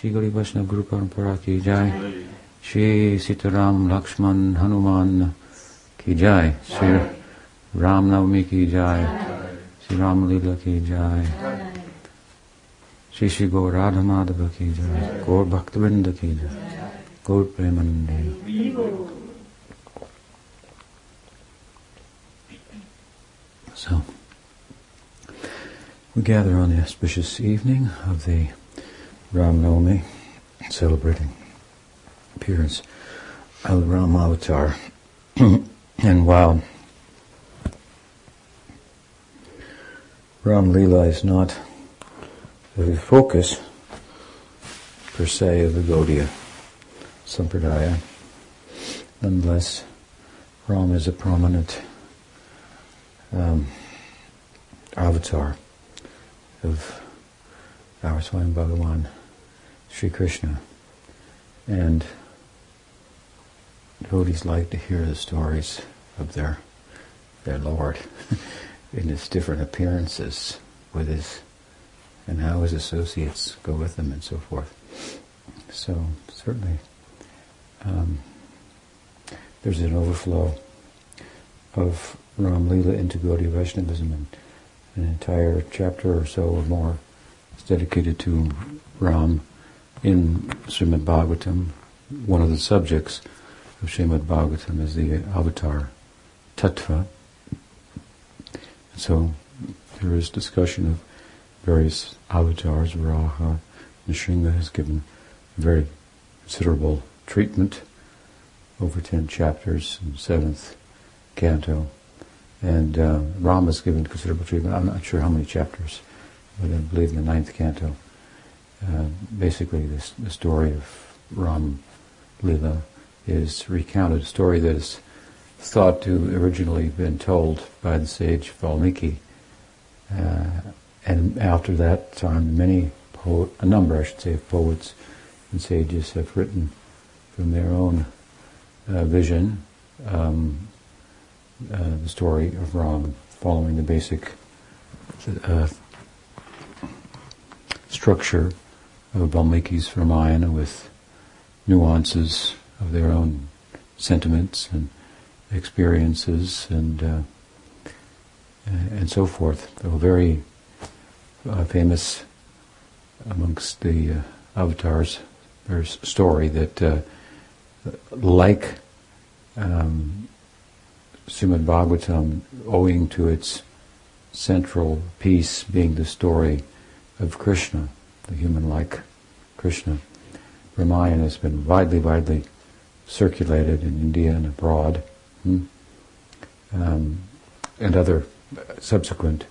Shri Gauri Vaishnava Guru Parampara ki jai. Shri Sitaram Lakshman Hanuman ki jai. Shri Ram Navami ki jai. Shri Ram Lila ki jai. Shri Shri Gaur Radha Madhava ki jai. Gaur Bhaktivinoda ki jai. Gaur Premanande. So, we gather on the auspicious evening of the Ram Navami, celebrating appearance of Ram Avatar. and while Ram Leela is not the focus per se of the Gaudiya Sampradaya, nonetheless, Ram is a prominent um, avatar of our Swami Bhagavan, Sri Krishna. And devotees like to hear the stories of their their Lord in his different appearances with his and how his associates go with him and so forth. So certainly um, there's an overflow of Ram Lila into Gaudiya Vaishnavism and an entire chapter or so or more is dedicated to Ram in Srimad Bhagavatam. One of the subjects of Srimad Bhagavatam is the avatar tattva. So there is discussion of various avatars. Varaha Nrsimha has given very considerable treatment over ten chapters in seventh canto. And uh, Ram has given considerable treatment. I'm not sure how many chapters, but I believe in the ninth canto. Uh, basically, this the story of Ram Lila is recounted, a story that is thought to originally been told by the sage Valmiki. Uh, and after that time, many a number, I should say, of poets and sages have written from their own uh, vision um, uh, the story of Ram, following the basic uh, structure of Valmiki's Ramayana with nuances of their own sentiments and experiences and uh, and so forth. Though very uh, famous amongst the uh, avatars, there's a story that, uh, like um, Srimad Bhagavatam, owing to its central piece being the story of Krishna, the human-like Krishna, Ramayana has been widely, widely circulated in India and abroad, hmm? um, and other subsequent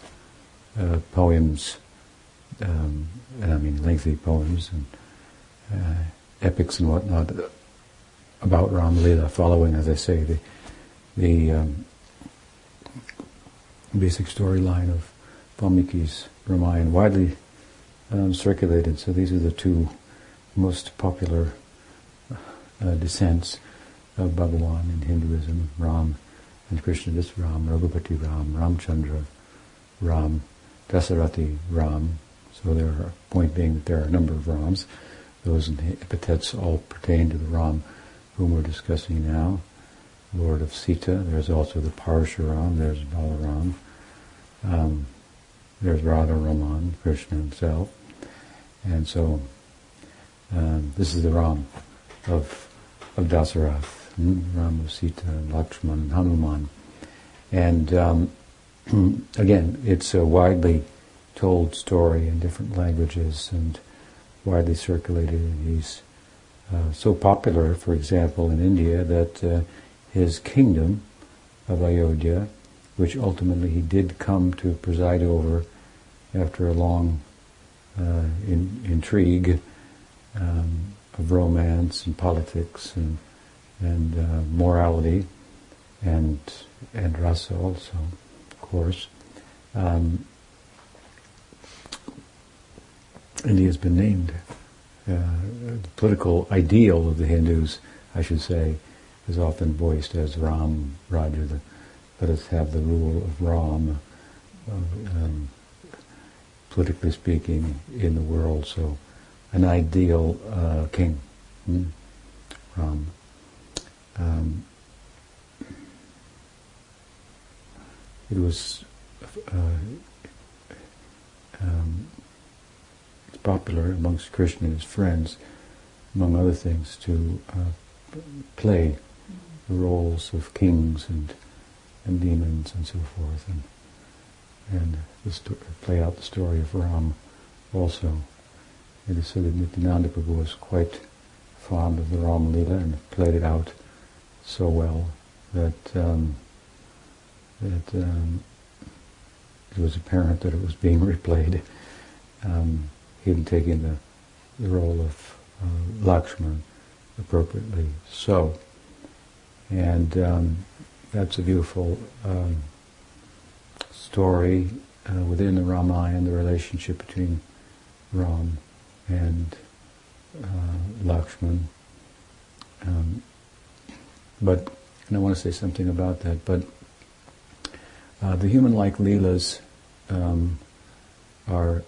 uh, poems, um, and I mean lengthy poems and uh, epics and whatnot about Ram Lila, following, as I say, the the um, basic storyline of Valmiki's Ramayana, widely um, circulated. So these are the two most popular uh, descents of Bhagavan in Hinduism, Ram and Krishna, this Ram, Raghupati Ram, Ramchandra Ram, Dasarathi Ram. So there are, point being that there are a number of Rams. Those epithets all pertain to the Ram whom we're discussing now. Lord of Sita. There's also the Parshuram. There's Balaram. Um, there's Radha Raman, Krishna himself. And so um, this is the Ram of of Dasarath, hmm? Ram of Sita, Lakshman, Hanuman. And um, again, it's a widely told story in different languages and widely circulated. He's uh, so popular, for example, in India that uh, his kingdom of Ayodhya, which ultimately he did come to preside over after a long in, intrigue um, of romance and politics and and uh, morality and and rasa also, of course. Um, India has been named uh, the political ideal of the Hindus, I should say, is often voiced as Ram Raja, the, let us have the rule of Ram, uh, um, politically speaking, in the world. So an ideal uh, king. Hmm? Um, um, it was uh, um, it's popular amongst Krishna and his friends, among other things, to uh, play the roles of kings and and demons and so forth, and and sto- play out the story of Ram also. It is said that Nityananda Prabhu was quite fond of the Ram Lila and played it out so well that um, that um, it was apparent that it was being replayed. Um, he had taken the, the role of uh, Lakshman appropriately so. And um, that's a beautiful um, story uh, within the Ramayana, the relationship between Ram and uh, Lakshman. Um, but, and I want to say something about that, but uh, the human-like Leelas um, are,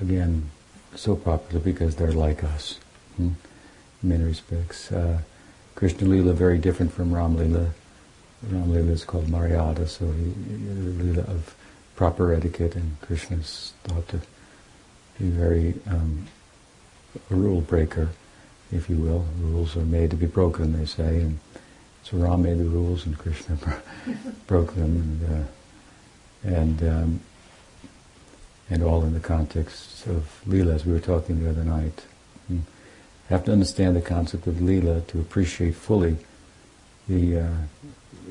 again, so popular because they're like us hmm, in many respects. Uh, Krishna Leela very different from Ram Leela. Ram Leela is called Maryada, so he, Leela of proper etiquette, and Krishna is thought to be very um, a rule breaker, if you will. Rules are made to be broken, they say, and so Ram made the rules and Krishna broke them, and, uh, and, um, and all in the context of Leela, as we were talking the other night. You hmm. have to understand the concept of Leela to appreciate fully the, uh,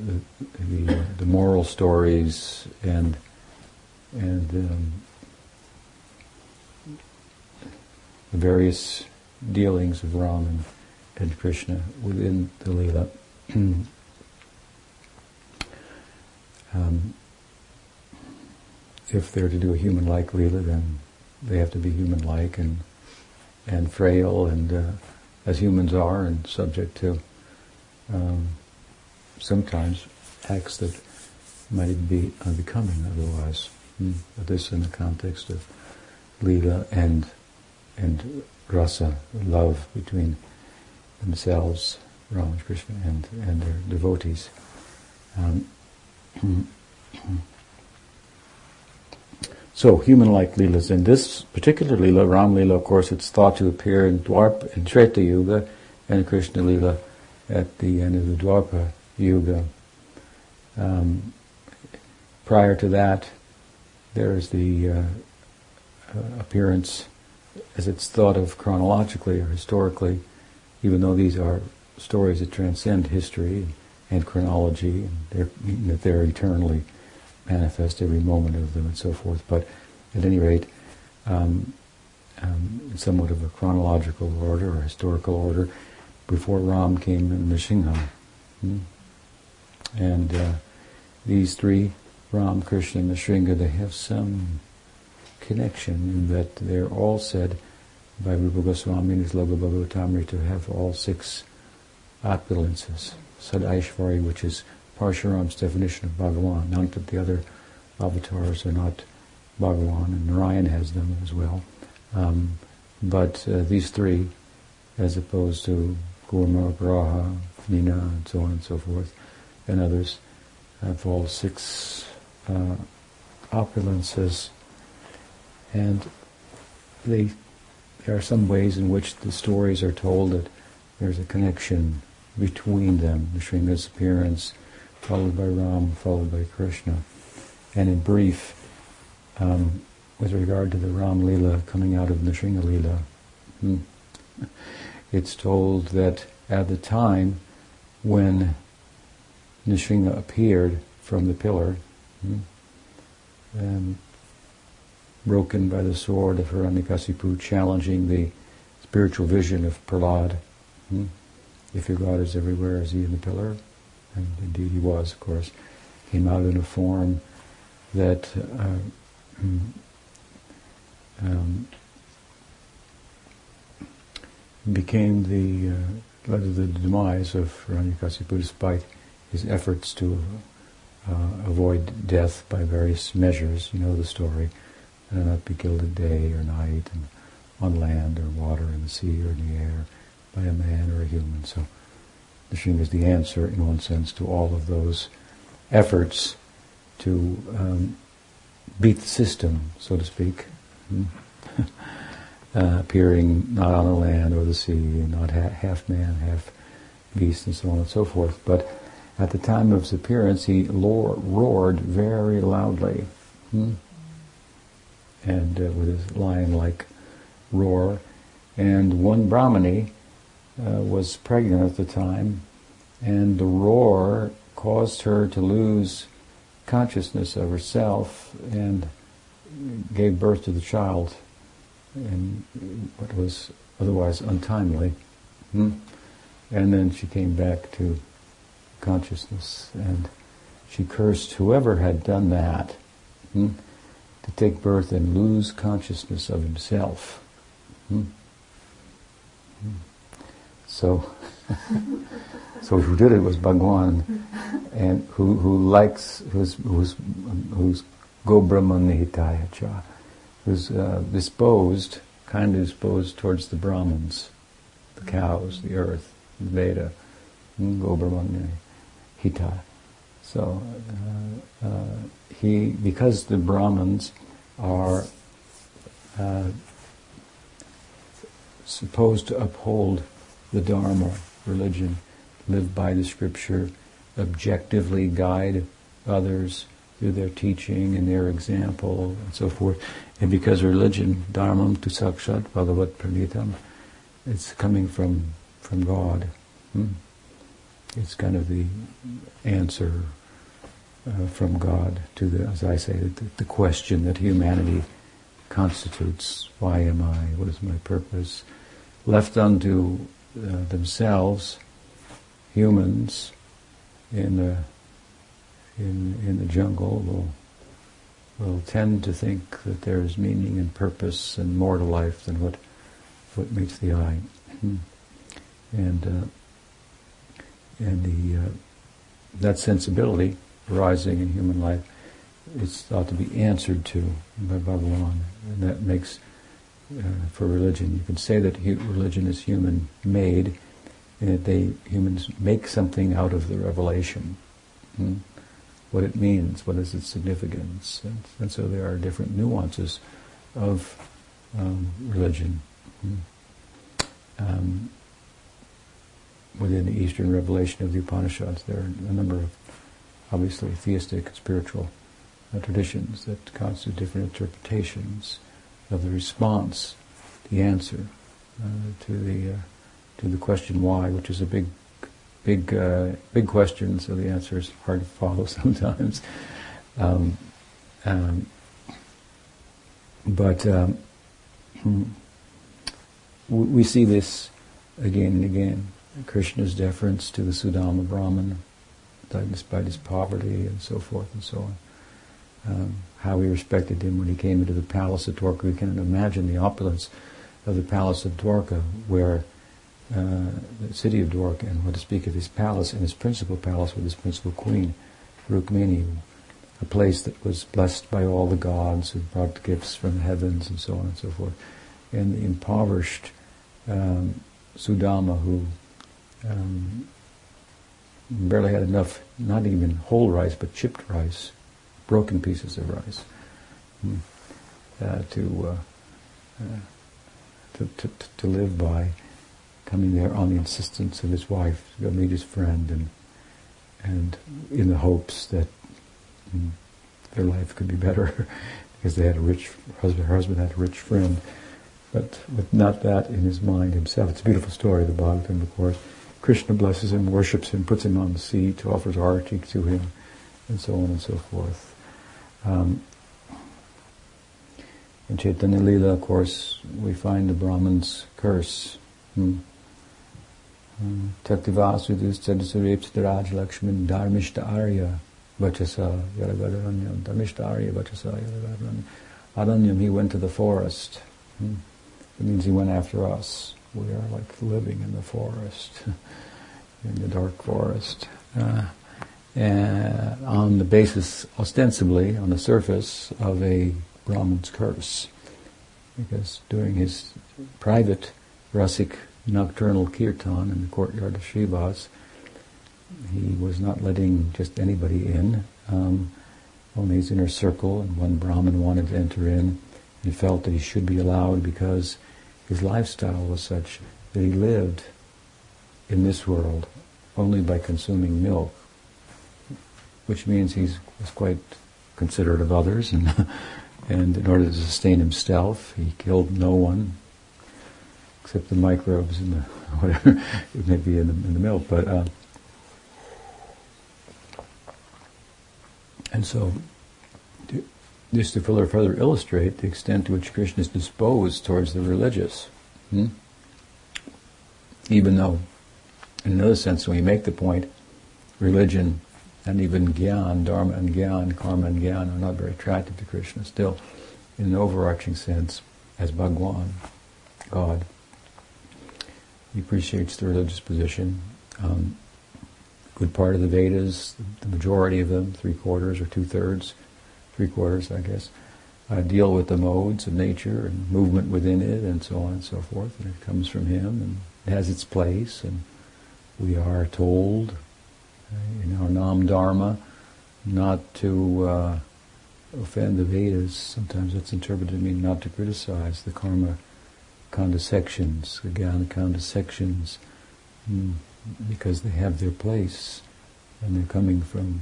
the, the, uh, the, moral stories and, and um, the various dealings of Ram and, and Krishna within the Leela. um, if they're to do a human-like lila, then they have to be human-like and and frail, and uh, as humans are, and subject to um, sometimes acts that might be unbecoming otherwise. Mm. But this in the context of lila and and rasa, love between themselves Rama Krishna and, and their devotees. Um, so, human-like leelas. In this particular leela, Ram leela, of course, it's thought to appear in Dwarpa, in Treta Yuga, and Krishna leela at the end of the Dwapara Yuga. Um, prior to that, there is the uh, uh, appearance, as it's thought of chronologically or historically, even though these are stories that transcend history and chronology, and that they're eternally manifest every moment of them and so forth. But at any rate, um, um, somewhat of a chronological order or historical order, before Ram came in Nrsimha. Hmm? And uh, these three, Ram, Krishna, and Nrsimha, they have some connection in that they're all said by Rupa Goswami in his Laghu Bhagavatamrita to have all six opulences. Sadaishvari, which is Parashara's definition of Bhagavan. None of the other avatars are not Bhagavan, and Narayan has them as well. Um, but uh, these three, as opposed to Kurma, Varaha, Nina, and so on and so forth, and others, have all six uh, opulences. And they, there are some ways in which the stories are told that there's a connection between them, the Nrsimha's appearance, followed by Ram, followed by Krishna. And in brief, um, with regard to the Ram Lila coming out of Nrsimha Lila, hmm, it's told that at the time when Nrsimha appeared from the pillar, hmm, um, broken by the sword of Hiranyakasipu, challenging the spiritual vision of Prahlad, hmm, if your God is everywhere, is he in the pillar? And indeed he was, of course. Came out in a form that uh, um, became the uh, led to the demise of Hiranyakasipu despite his efforts to uh, avoid death by various measures. You know the story. And not be killed day or night and on land or water in the sea or in the air by a man or a human. So Nrsimha is the answer, in one sense, to all of those efforts to um, beat the system, so to speak. Uh, appearing not on the land or the sea, not ha- half man, half beast, and so on and so forth. But at the time of his appearance, he roared very loudly. Hmm? And uh, with his lion-like roar. And one Brahmani uh, was pregnant at the time, and the roar caused her to lose consciousness of herself and gave birth to the child in what was otherwise untimely. Hmm? And then she came back to consciousness and she cursed whoever had done that hmm, to take birth and lose consciousness of himself. Hmm? hmm. So, so who did it was Bhagwan, and who who likes who's who's who's Gobrahmanihitaya cha, who's uh, disposed, kind of disposed towards the Brahmins, the cows, the earth, the Veda, So uh, uh, he, because the Brahmins are uh, supposed to uphold the Dharma, religion, live by the scripture, objectively guide others through their teaching and their example and so forth. And because religion, dharmam tu sakshat bhagavat pranitam, it's coming from from God. Hmm? It's kind of the answer uh, from God to the, as I say, the, the question that humanity constitutes. Why am I? What is my purpose? Left unto uh, themselves, humans in the in in the jungle will will tend to think that there is meaning and purpose and more to life than what what meets the eye, and uh, and the uh, that sensibility arising in human life is thought to be answered to by Bhagavan, and that makes uh, for religion. You can say that religion is human made, and that they humans make something out of the revelation. Hmm? What it means, what is its significance, and, and so there are different nuances of um, religion. Hmm? Um, within the Eastern revelation of the Upanishads, there are a number of obviously theistic and spiritual uh, traditions that constitute different interpretations of the response, the answer uh, to the uh, to the question why, which is a big, big, uh, big question. So the answer is hard to follow sometimes. Um, um, but um, we see this again and again. Krishna's deference to the Sudama Brahman, despite his poverty and so forth and so on um, how he respected him when he came into the palace of Dwarka. We can imagine the opulence of the palace of Dwarka, where uh, the city of Dwarka, and what to speak of his palace and his principal palace with his principal queen, Rukmini, a place that was blessed by all the gods who brought gifts from the heavens and so on and so forth. And the impoverished um, Sudama, who um, barely had enough, not even whole rice, but chipped rice, broken pieces of rice mm, uh, to, uh, uh, to, to, to live by, coming there on the insistence of his wife to go meet his friend and and in the hopes that mm, their life could be better because they had a rich husband. Her husband had a rich friend, but with not that in his mind himself. It's a beautiful story, the Bhagavatam, of course. Krishna blesses him, worships him, puts him on the seat, offers arati to him, and so on and so forth. Um, in Chaitanya Lila, of course, we find the Brahman's curse. Hmm. Hmm. Taktivasudus Tadasarepsitaraj Lakshman Dharmishta Arya Vachasa Yadagaranyam Dharmishta Arya Vachasa Yadagaranyam Aranyam, he went to the forest. Hmm. It means he went after us. We are like living in the forest, in the dark forest. Uh, uh, on the basis, ostensibly, on the surface, of a Brahman's curse. because during his private Rasik nocturnal kirtan in the courtyard of Srivas, he was not letting just anybody in, um, only his inner circle, and one Brahmin wanted to enter in. He felt that he should be allowed because his lifestyle was such that he lived in this world only by consuming milk, which means he was quite considerate of others, and and in order to sustain himself, he killed no one except the microbes and the whatever it may be in the, in the milk. But uh, and so, just to further illustrate the extent to which Krishna is disposed towards the religious, hmm? even though, in another sense, when we make the point, religion and even gyan, dharma and gyan, karma and gyan are not very attractive to Krishna. Still, in an overarching sense, as Bhagwan, God, he appreciates the religious position. Um, good part of the Vedas, the majority of them, three quarters or two thirds, three quarters, I guess, uh, deal with the modes of nature and movement within it and so on and so forth. And it comes from him and it has its place. And we are told uh, in our Nam Dharma not to uh, offend the Vedas. Sometimes that's interpreted to mean not to criticize the karma Gyan kanda sections, mm, because they have their place and they're coming from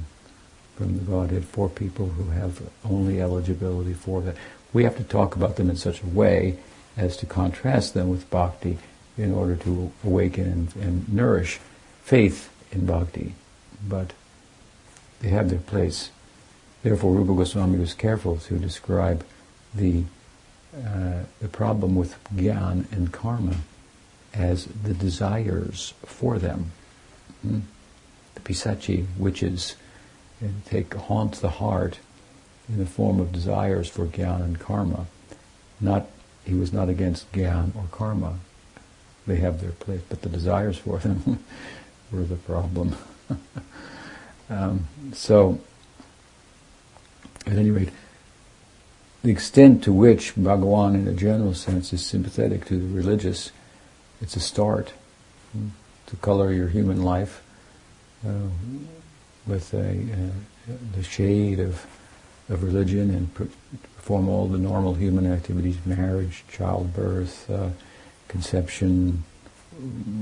from the Godhead for people who have only eligibility for that. We have to talk about them in such a way as to contrast them with bhakti in order to awaken and, and nourish faith in bhakti. But they have their place. Therefore, Rupa Goswami was careful to describe the uh, the problem with gyan and karma as the desires for them. Hmm? The pisachi, witches, take haunt the heart in the form of desires for gyan and karma. Not he was not against gyan or karma. They have their place, but the desires for them were the problem. um, so, at any rate, the extent to which Bhagawan, in a general sense, is sympathetic to the religious, it's a start to color your human life uh, with a, uh, the shade of, of religion and perform all the normal human activities, marriage, childbirth, uh, conception,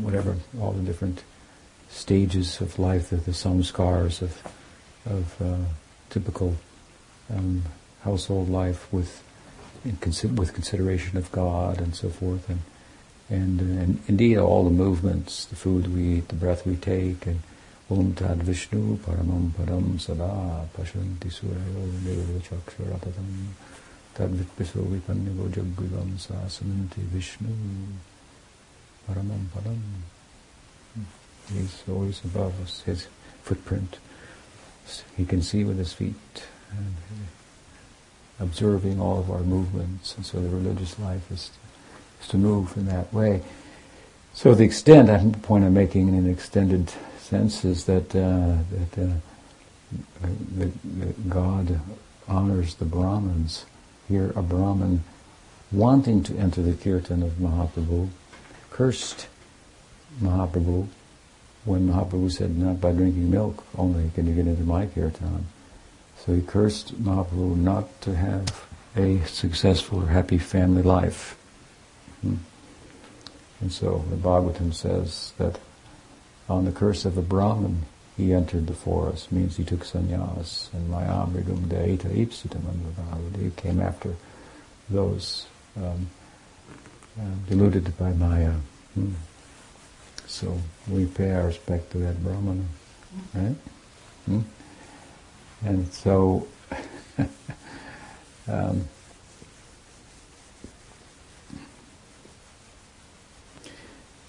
whatever, all the different stages of life, the, the samskars of, of uh, typical um, household life with consi- with consideration of God and so forth, and and, and indeed all the movements, the food we eat, the breath we take, and Tad Vishnu Paramam Param Sada Pashanti Surayo Deva Chaksharapatam Tad Vitpiso Vipannivo Jagvivam Sasananti Vishnu Paramam Param He's always above us, his footprint. He can see with his feet. And observing all of our movements, and so the religious life is, is to move in that way. So the extent, the point I'm making in an extended sense is that, uh, that uh, the, the God honors the Brahmins. Here a Brahmin wanting to enter the kirtan of Mahaprabhu cursed Mahaprabhu when Mahaprabhu said, not by drinking milk only can you get into my kirtan. So he cursed Mahaprabhu not to have a successful or happy family life. Hmm. And so the Bhagavatam says that on the curse of a Brahmin, he entered the forest, means he took sannyas, and mayamrigum deita ipsitam He came after those um, uh, deluded by Maya. Hmm. So we pay our respect to that Brahmana, right? Hmm? And so, um,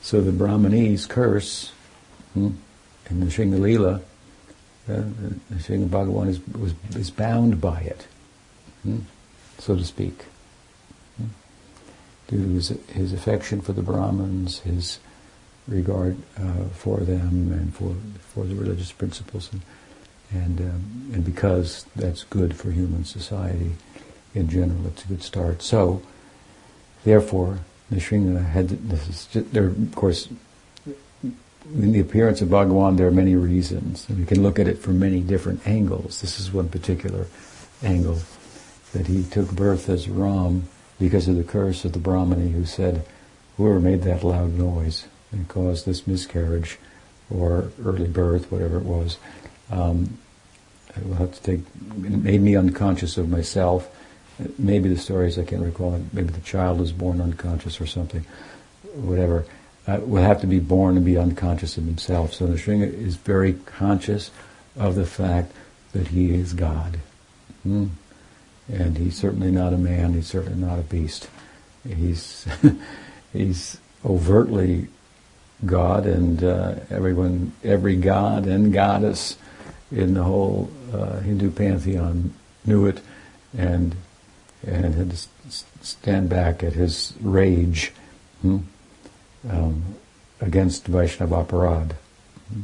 so the Brahmanis curse hmm, in the Shingalila, uh, the Shinga Bhagavan is, was, is bound by it, hmm, so to speak. Hmm, due to his, his affection for the Brahmins, his regard uh, for them and for for the religious principles and and um, and because that's good for human society in general, it's a good start. So therefore, Nrsinga had, this is there, of course, in the appearance of Bhagawan, there are many reasons. And we can look at it from many different angles. This is one particular angle, that he took birth as Ram because of the curse of the Brahmani who said, whoever made that loud noise and caused this miscarriage or early birth, whatever it was, um, I will have to take, it made me unconscious of myself. Maybe the stories, I can't recall, maybe the child was born unconscious or something, whatever. Uh, will have to be born and be unconscious of himself. So Nrsinga is very conscious of the fact that he is God. Hmm? And he's certainly not a man, he's certainly not a beast. He's, he's overtly God and uh, everyone, every god and goddess in the whole uh, Hindu pantheon knew it and and had to stand back at his rage hmm, um, against Vaishnava Aparad, hmm,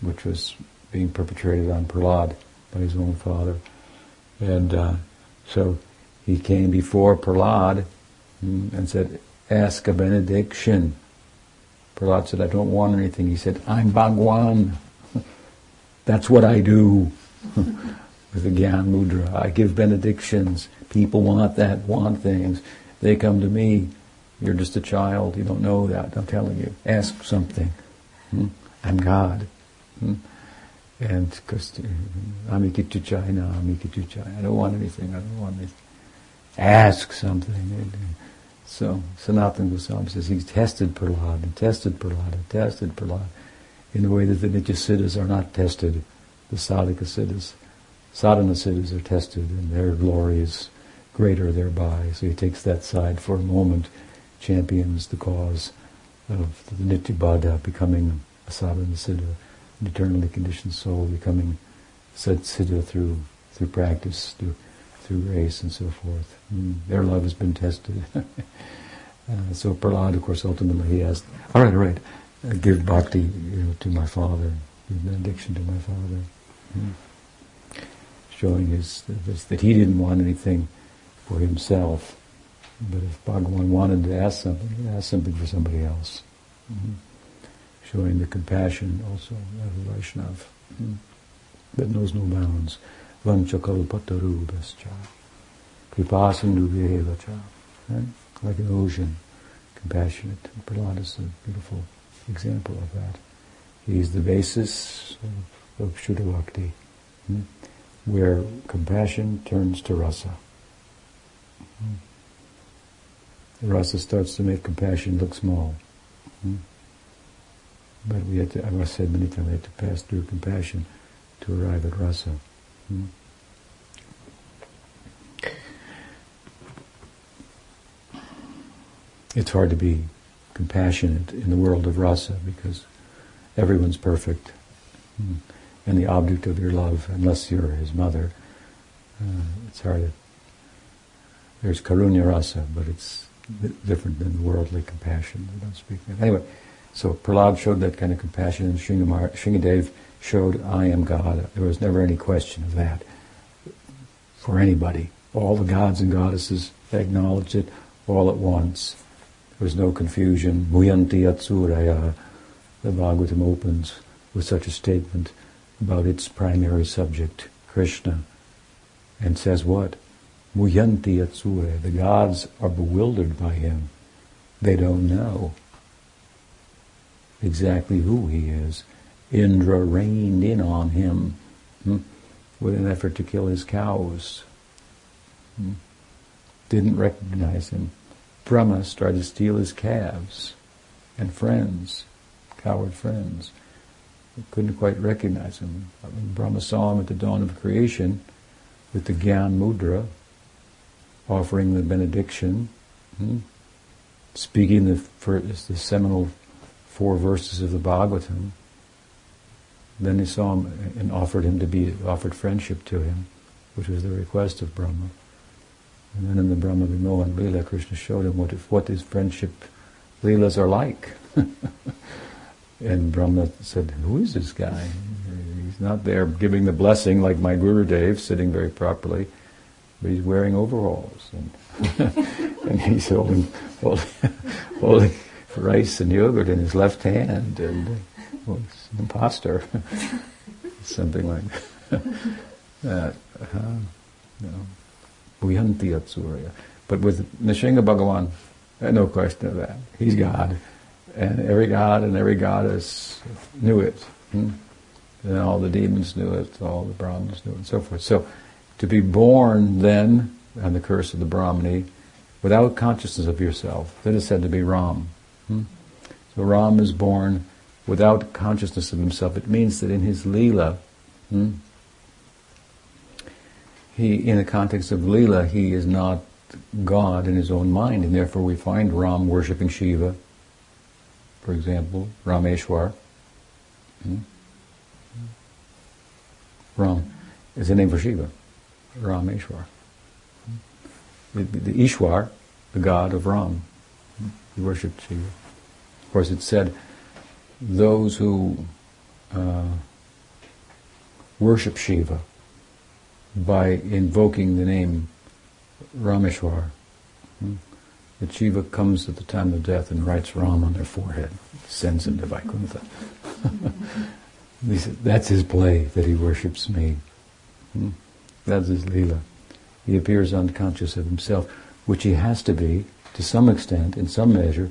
which was being perpetrated on Prahlad by his own father. And uh, so he came before Prahlad hmm, and said, ask a benediction. Prahlad said, I don't want anything. He said, I'm Bhagwan. That's what I do with the Gyan Mudra. I give benedictions. People want that, want things. They come to me. You're just a child. You don't know that. I'm telling you. Ask something. Hmm? I'm God. Hmm? And because amikituchai na amikituchai. I'm China. I don't want anything. I don't want anything. Ask something. So Sanatana Goswami says he tested Prahlad and tested Prahlad and tested Prahlad in the way that the Nitya Siddhas are not tested. The Sadhaka Siddhas, Sadhana Siddhas are tested and their glory is greater thereby. So he takes that side for a moment, champions the cause of the Nityabada becoming a Sadhana Siddha, an eternally conditioned soul becoming Sat Siddha through, through practice, through, through grace and so forth. Mm, their love has been tested. uh, so Prahlad, of course, ultimately he asked, all right, all right, uh, give bhakti you know, to my father, give benediction to my father. Mm. Showing his, this, that he didn't want anything for himself, but if Bhagavan wanted to ask something, asked something for somebody else. Mm-hmm. Showing the compassion also of a Vaishnav mm-hmm. that knows no bounds. Vanchakalpatarubhascha. Kripasinduvyeva right? Like an ocean, compassionate. Prahlad is a beautiful example of that. He's the basis of, of Shuddha Bhakti, hmm? where compassion turns to rasa. Hmm? Rasa starts to make compassion look small. Hmm? But we have to, I've said many times, we have to pass through compassion to arrive at rasa. Hmm? It's hard to be compassionate in the world of rasa because everyone's perfect. Hmm. And the object of your love, unless you're his mother, uh, it's hard to, there's karunya rasa, but it's different than worldly compassion. I don't speak that. Anyway, so Prahlad showed that kind of compassion, and Shringadev showed, I am God. There was never any question of that for anybody. All the gods and goddesses acknowledged it all at once. There was no confusion. Muyanti Atsuraya. The Bhagavatam opens with such a statement about its primary subject, Krishna, and says what? Muyanti Atsure. The gods are bewildered by him. They don't know exactly who he is. Indra rained in on him hmm, with an effort to kill his cows. Hmm. Didn't recognize him. Brahma started to steal his calves and friends, coward friends. Couldn't quite recognize him. I mean, Brahma saw him at the dawn of creation with the Gyan Mudra, offering the benediction, hmm, speaking the, first, the seminal four verses of the Bhagavatam. Then he saw him and offered him to be offered friendship to him, which was the request of Brahma. And then in the Brahma Vimohan Leela, Krishna showed him what, what his friendship Leelas are like. and Brahma said, who is this guy? He's not there giving the blessing like my Guru Dev, sitting very properly, but he's wearing overalls. And and he's holding, holding, holding rice and yogurt in his left hand, and uh, well, an imposter, something like that. Uh, you know, Atsuriya. But with Nrsinga Bhagavan, uh, no question of that. He's God. And every god and every goddess knew it. Hmm? And all the demons knew it, all the Brahmins knew it, and so forth. So to be born then, on the curse of the Brahmani, without consciousness of yourself, that is said to be Ram. Hmm? So Ram is born without consciousness of himself. It means that in his Leela, hmm, he, in the context of Leela, he is not God in his own mind, and therefore we find Ram worshipping Shiva, for example, Rameshwar. Hmm? Ram is the name for Shiva, Rameshwar. The, the Ishwar, the god of Ram, he worshipped Shiva. Of course, it said those who uh, worship Shiva by invoking the name Rameshwar, hmm, that Shiva comes at the time of death and writes Ram on their forehead, sends him to Vaikuntha. That's his play, that he worships me. That's his lila. He appears unconscious of himself, which he has to be, to some extent, in some measure,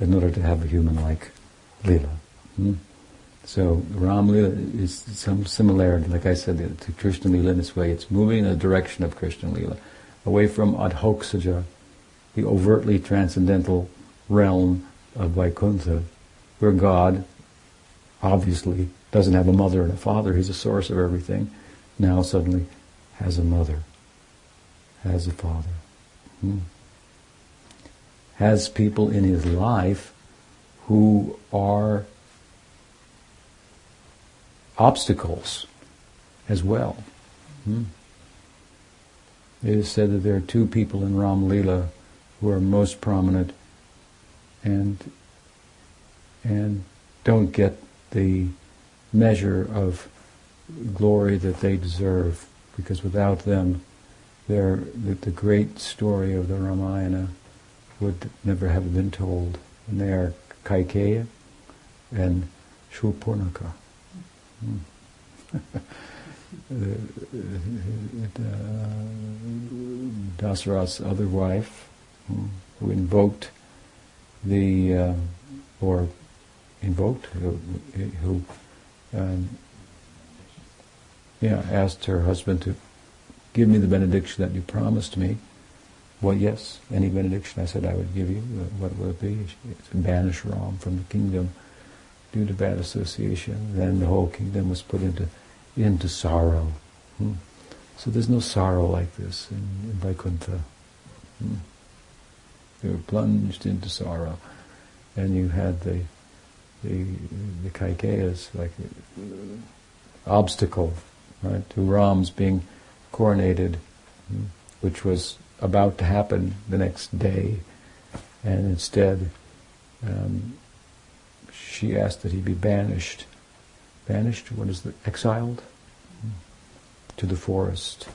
in order to have a human-like lila. Hmm? So Ram Lila is some similarity, like I said, to Krishna Lila in this way. It's moving in the direction of Krishna Lila, away from Adhoksaja, the overtly transcendental realm of Vaikuntha, where God, obviously, doesn't have a mother and a father, he's the source of everything, now suddenly has a mother, has a father. Hmm. Has people in his life who are obstacles as well. Hmm. It is said that there are two people in Ram Lila who are most prominent and and don't get the measure of glory that they deserve, because without them, the, the great story of the Ramayana would never have been told. And they are Kaikeya and Shurpanakha. Hmm. Dasarath's other wife, hmm, who invoked the, uh, or invoked, who, who um, yeah, asked her husband to give me the benediction that you promised me. Well, yes, any benediction I said I would give you. What would it be? To banish Ram from the kingdom due to bad association. Then the whole kingdom was put into into sorrow. Hmm. So there's no sorrow like this in, in Vaikuntha. Hmm. They were plunged into sorrow, and you had the the the Kaikeyas like obstacle, right, to Ram's being coronated, which was about to happen the next day, and instead um, she asked that he be banished. Banished, what is the exiled? To the forest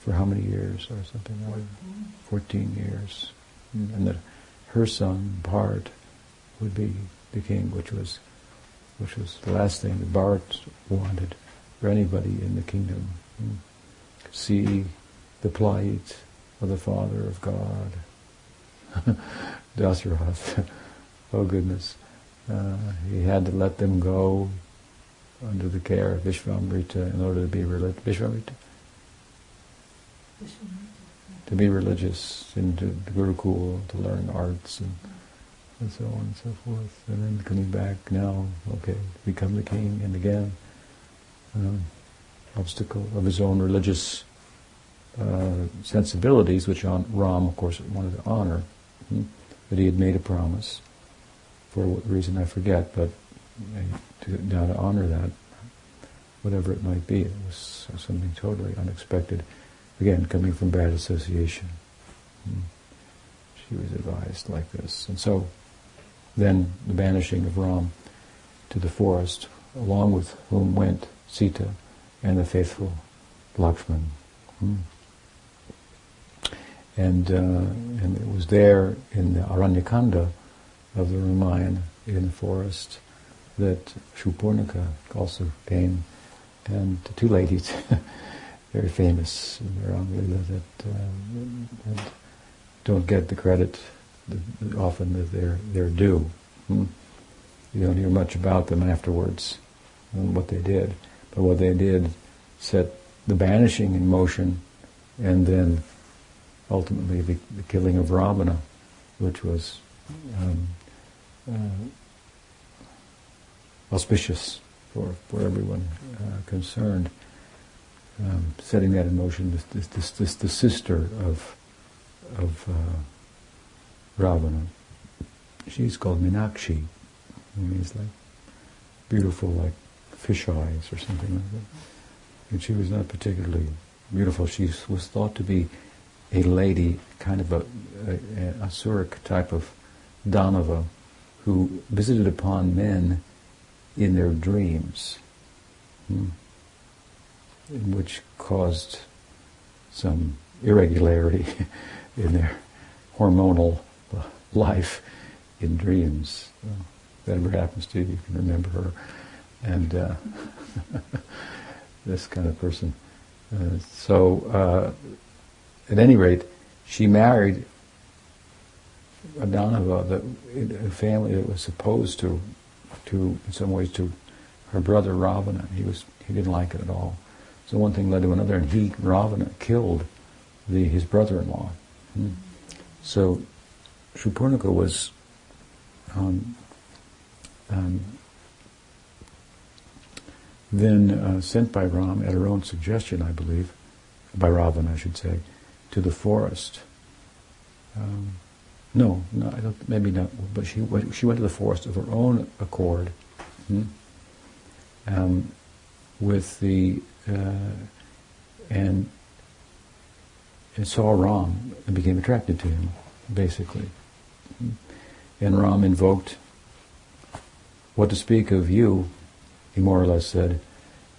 for how many years or something? Like Fourteen. years, hmm, and that her son Bharat, would be the king, which was which was the last thing that Bharat wanted for anybody in the kingdom. Hmm. See the plight of the Father of God. Dasarath. oh goodness. Uh, he had to let them go under the care of Vishvamitra in order to be religious. Vishvamitra? To be religious, into the Gurukul, to learn arts and and so on and so forth. And then coming back now, okay, become the king, and again, um, obstacle of his own religious uh, sensibilities, which Ram, of course, wanted to honor. Hmm? That he had made a promise, for what reason I forget, but to, now to honor that, whatever it might be, it was something totally unexpected. Again, coming from bad association. Hmm? She was advised like this. And so then the banishing of Ram to the forest, along with whom went Sita and the faithful Lakshman. Hmm. And, uh, and it was there in the Aranyakanda of the Ramayana in the forest that Shurpanakha also came, and the two ladies, very famous in their own that, uh, that don't get the credit often that they're, they're due. Hmm? You don't hear much about them afterwards and what they did. But what they did set the banishing in motion and then ultimately the, the killing of Ravana, which was um, uh, auspicious for, for everyone uh, concerned. Um, setting that in motion, this, this, this, this the sister of of uh, Ravana. She's called Minakshi. It means like beautiful, like fish eyes or something like that. And she was not particularly beautiful. She was thought to be a lady, kind of a, a, a Asuric type of Danava, who visited upon men in their dreams, hmm, which caused some irregularity in their hormonal life in dreams. If that ever happens to you, you can remember her. And uh, this kind of person. Uh, so, uh, at any rate, she married a Danava, a family that was opposed to, to in some ways, to her brother Ravana. He was he didn't like it at all. So one thing led to another, and he Ravana killed the his brother-in-law. Hmm. So Shurpanakha was um, um, then uh, sent by Ram at her own suggestion, I believe, by Ravana, I should say, to the forest. Um, no, no, maybe not. But she went, she went to the forest of her own accord, hmm? um, with the uh, and and saw Ram and became attracted to him, basically. And Ram invoked, "What to speak of you?" He more or less said,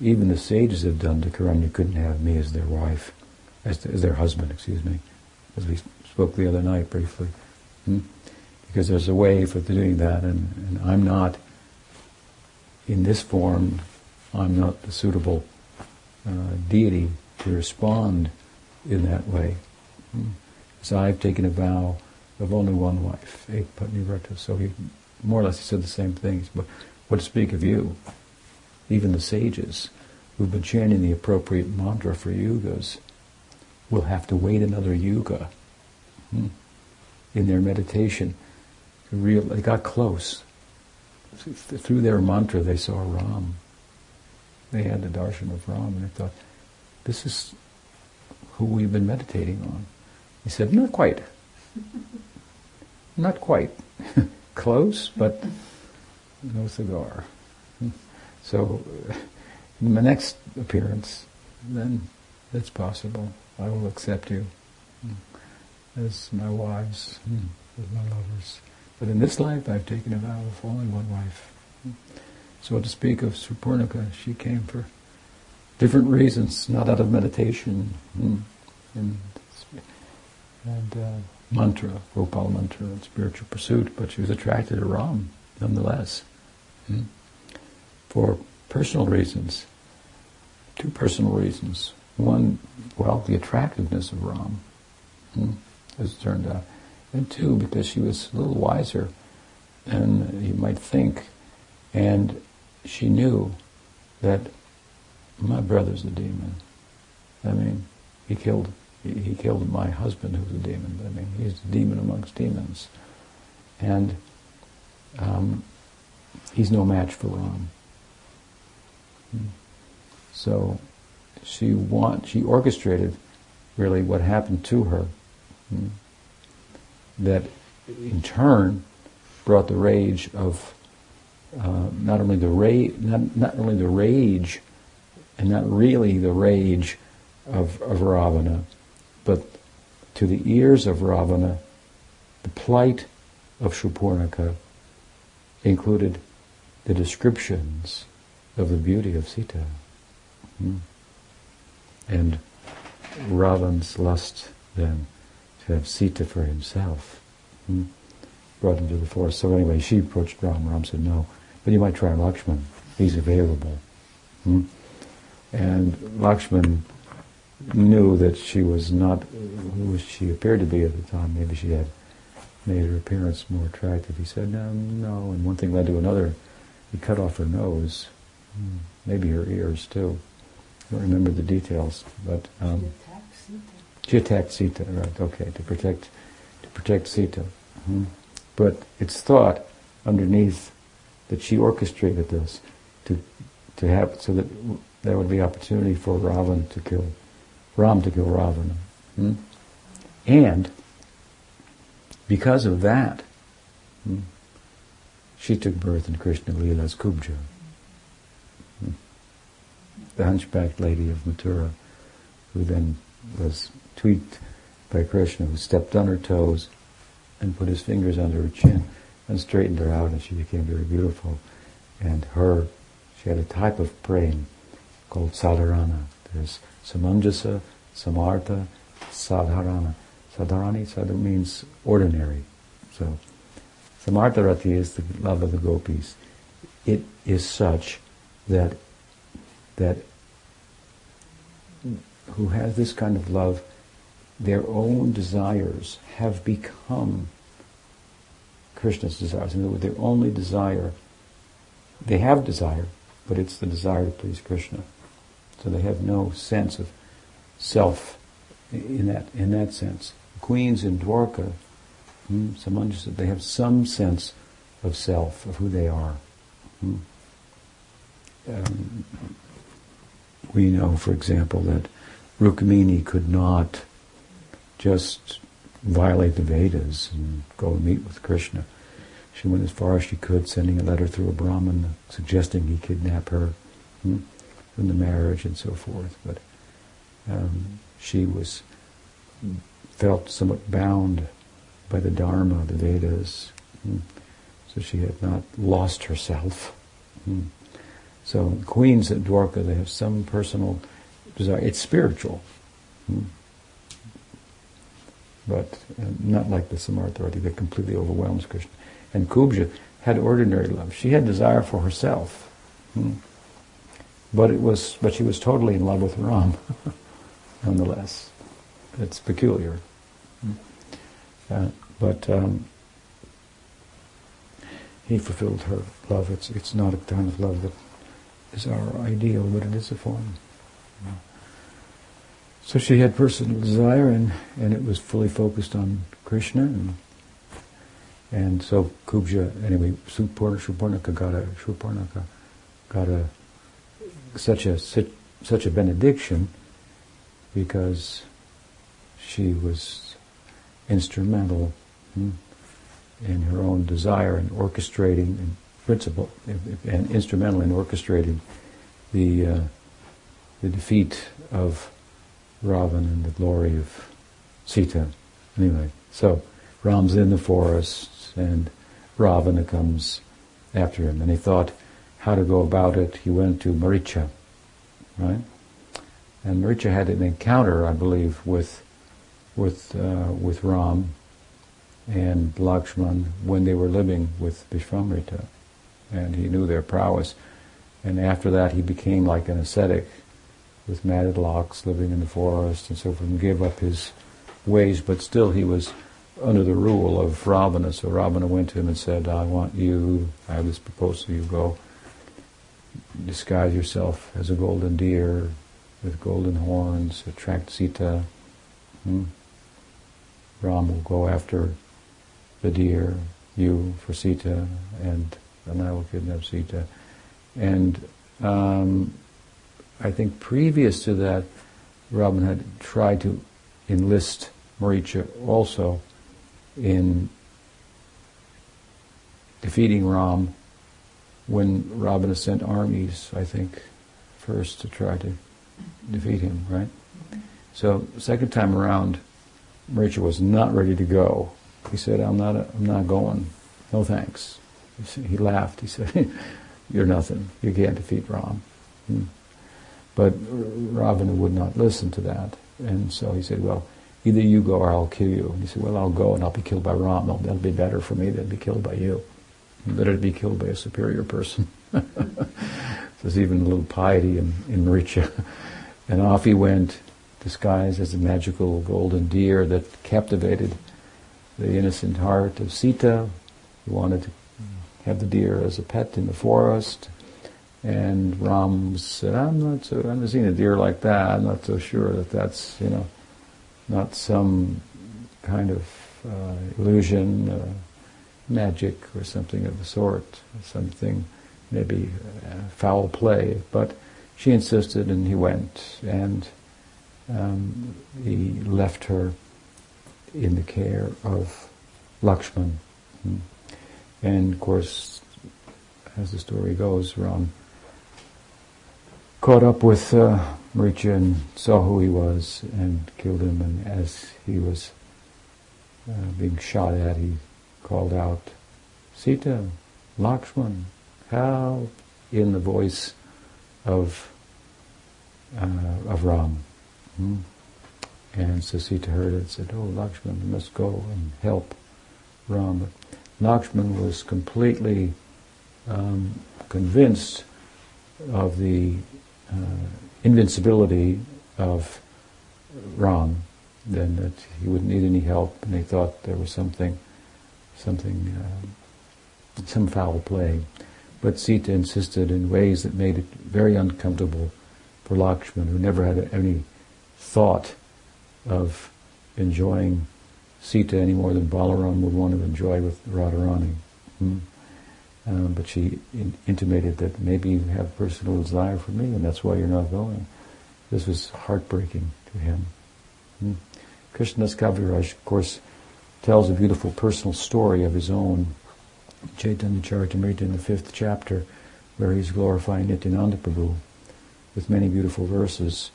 "Even the sages have Dandakaranya couldn't have me as their wife, as, as their husband, excuse me, as we spoke the other night briefly." Hmm? Because there's a way for doing that, and, and I'm not in this form, I'm not the suitable uh, deity to respond in that way. Hmm? So I've taken a vow of only one wife, eka patni vrata. So he more or less he said the same things. But what to speak of you? Even the sages who've been chanting the appropriate mantra for yugas will have to wait another yuga. Hmm in their meditation. Real, they got close. Through their mantra, they saw Ram. They had the darshan of Ram, and they thought, this is who we've been meditating on. He said, not quite. not quite. close, but no cigar. So, in my next appearance, then it's possible. I will accept you as my wives, hmm, as my lovers. But in this life, I've taken a vow of only one wife. So to speak of Shurpanakha, she came for different reasons, not out of meditation hmm, and, and uh, mantra, Gopal mantra, and spiritual pursuit, but she was attracted to Ram nonetheless. For personal reasons, two personal reasons. One, well, the attractiveness of Ram. Hmm as it turned out. And two, because she was a little wiser than you might think. And she knew that my brother's a demon. I mean, he killed he, killed my husband who's a demon. I mean, he's a demon amongst demons. And um, he's no match for Ram. Hmm. So she want she orchestrated really what happened to her that in turn brought the rage of uh, not only the rage, not, not only the rage, and not really the rage of, of Ravana, but to the ears of Ravana, the plight of Shurpanakha included the descriptions of the beauty of Sita. Hmm. And Ravan's lust then to have Sita for himself. Hmm? Brought him to the forest. So anyway, she approached Ram. Ram said, no, but you might try Lakshman. He's available. Hmm? And Lakshman knew that she was not who she appeared to be at the time. Maybe she had made her appearance more attractive. He said, no, no, and one thing led to another. He cut off her nose, maybe her ears too. I don't remember the details, but um, she attacked Sita, right? Okay, to protect to protect Sita. Mm-hmm. But it's thought underneath that she orchestrated this to to have so that there would be opportunity for Ravan to kill Ram to kill Ravana, hmm? and because of that, hmm, she took birth in Krishna Lila's Kubja? The hunchbacked lady of Mathura, who then was tweaked by Krishna, who stepped on her toes and put his fingers under her chin and straightened her out, and she became very beautiful. And her, she had a type of praying called sadharana. There's samanjasa, samartha, sadharana. Sadharani, sadhar means ordinary. So, samartha is the love of the gopis. It is such that that who has this kind of love their own desires have become Krishna's desires. In other words, their only desire, they have desire, but it's the desire to please Krishna. So they have no sense of self in that in that sense. queens in Dwarka, hmm, someone just said they have some sense of self, of who they are. Hmm. Um, we know, for example, that Rukmini could not just violate the Vedas and go meet with Krishna. She went as far as she could, sending a letter through a Brahmin suggesting he kidnap her hmm, from the marriage and so forth. But um, she was felt somewhat bound by the Dharma, the Vedas. Hmm. So she had not lost herself. Hmm. So queens at Dwarka, they have some personal desire. It's spiritual. Hmm but uh, not like the Samartha that completely overwhelms Krishna. And Kubja had ordinary love. She had desire for herself, hmm. but it was, but she was totally in love with Ram, nonetheless. It's peculiar, hmm. uh, but um, he fulfilled her love. It's it's not a kind of love that is our ideal, but it is a form. So she had personal desire, and, and it was fully focused on Krishna, and and so Kubja, anyway, Shurpanakha got a Shurpanakha got a such a such a benediction because she was instrumental hmm, in her own desire and orchestrating and principle and instrumental in orchestrating the uh, the defeat of Ravan and the glory of Sita. Anyway, so Ram's in the forest and Ravana comes after him and he thought how to go about it. He went to Maricha, right? And Maricha had an encounter, I believe, with with uh, with Ram and Lakshman when they were living with Vishvamitra, and he knew their prowess. And after that, he became like an ascetic with matted locks, living in the forest and so forth, and gave up his ways, but still he was under the rule of Ravana. So Ravana went to him and said, I want you, I have this proposal, you go disguise yourself as a golden deer with golden horns, attract Sita. Hmm? Ram will go after the deer, you for Sita, and, and I will kidnap Sita. And um, I think previous to that, Ravan had tried to enlist Maricha also in defeating Ram when Ravana sent armies, I think, first to try to defeat him, right? So second time around, Maricha was not ready to go. He said, "I'm not. I'm not going. No thanks." He laughed. He said, "You're nothing. You can't defeat Ram." Hmm. But Ravana would not listen to that. And so he said, well, either you go or I'll kill you. And he said, well, I'll go and I'll be killed by Ram. That'll be better for me than be killed by you. Better to be killed by a superior person. There's even a little piety in, in Maricha. and off he went, disguised as a magical golden deer that captivated the innocent heart of Sita, who wanted to have the deer as a pet in the forest. And Ram said, I'm not so, I've never seen a deer like that. I'm not so sure that that's, you know, not some kind of uh, illusion, uh, magic, or something of the sort, something maybe uh, foul play. But she insisted, and he went, and um, he left her in the care of Lakshman. Hmm. And of course, as the story goes, Ram caught up with uh, Maricha and saw who he was and killed him. And as he was uh, being shot at, he called out, Sita, Lakshman, help, in the voice of, uh, of Ram. Hmm? And so Sita heard it and said, Oh, Lakshman, you must go and help Ram. But Lakshman was completely um, convinced of the uh, invincibility of Ram, then that he wouldn't need any help, and he thought there was something, something, uh, some foul play. But Sita insisted in ways that made it very uncomfortable for Lakshman, who never had any thought of enjoying Sita any more than Balaram would want to enjoy with Radharani. Hmm? Um, but she in- intimated that maybe you have personal desire for me, and that's why you're not going. This was heartbreaking to him. Hmm? Krishnadas Kaviraj, of course, tells a beautiful personal story of his own. Chaitanya Charitamrita in the fifth chapter, where he's glorifying Nityananda Prabhu with many beautiful verses.